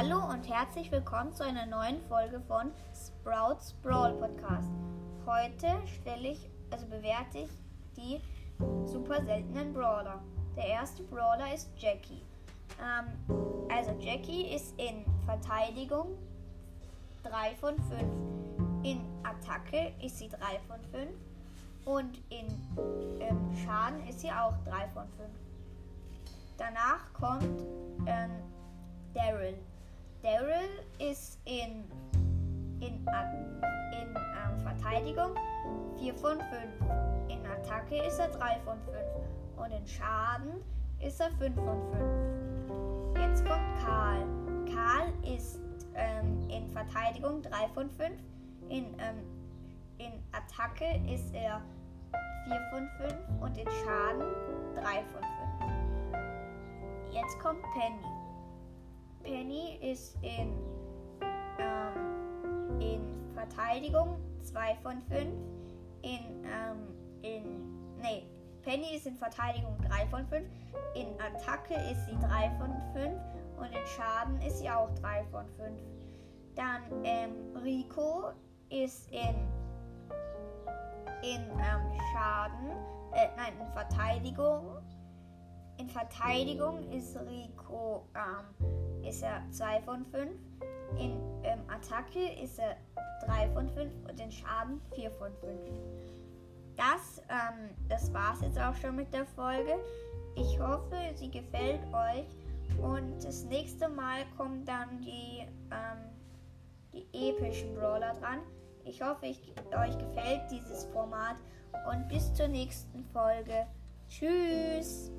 Hallo und herzlich willkommen zu einer neuen Folge von Sprouts Brawl Podcast. Heute stelle ich, also bewerte ich die super seltenen Brawler. Der erste Brawler ist Jackie. Ähm, also Jackie ist in Verteidigung 3 von 5. In Attacke ist sie 3 von 5. Und in ähm, Schaden ist sie auch 3 von 5. Danach kommt ähm, Daryl. Daryl ist in, in, in ähm, Verteidigung 4 von 5. In Attacke ist er 3 von 5. Und in Schaden ist er 5 von 5. Jetzt kommt Karl. Karl ist ähm, in Verteidigung 3 von 5. In, ähm, in Attacke ist er 4 von 5 und in Schaden 3 von 5. Jetzt kommt Penny. Penny ist in, ähm, in Verteidigung 2 von 5. In, ähm, in, nee, Penny ist in Verteidigung 3 von 5. In Attacke ist sie 3 von 5. Und in Schaden ist sie auch 3 von 5. Dann ähm, Rico ist in, in ähm, Schaden, äh, nein, in Verteidigung. In Verteidigung ist Rico ähm, ist er 2 von 5. In ähm, Attacke ist er 3 von 5 und in Schaden 4 von 5. Das, ähm, das war es jetzt auch schon mit der Folge. Ich hoffe, sie gefällt euch. Und das nächste Mal kommen dann die, ähm, die epischen Brawler dran. Ich hoffe, ich, euch gefällt dieses Format und bis zur nächsten Folge. Tschüss!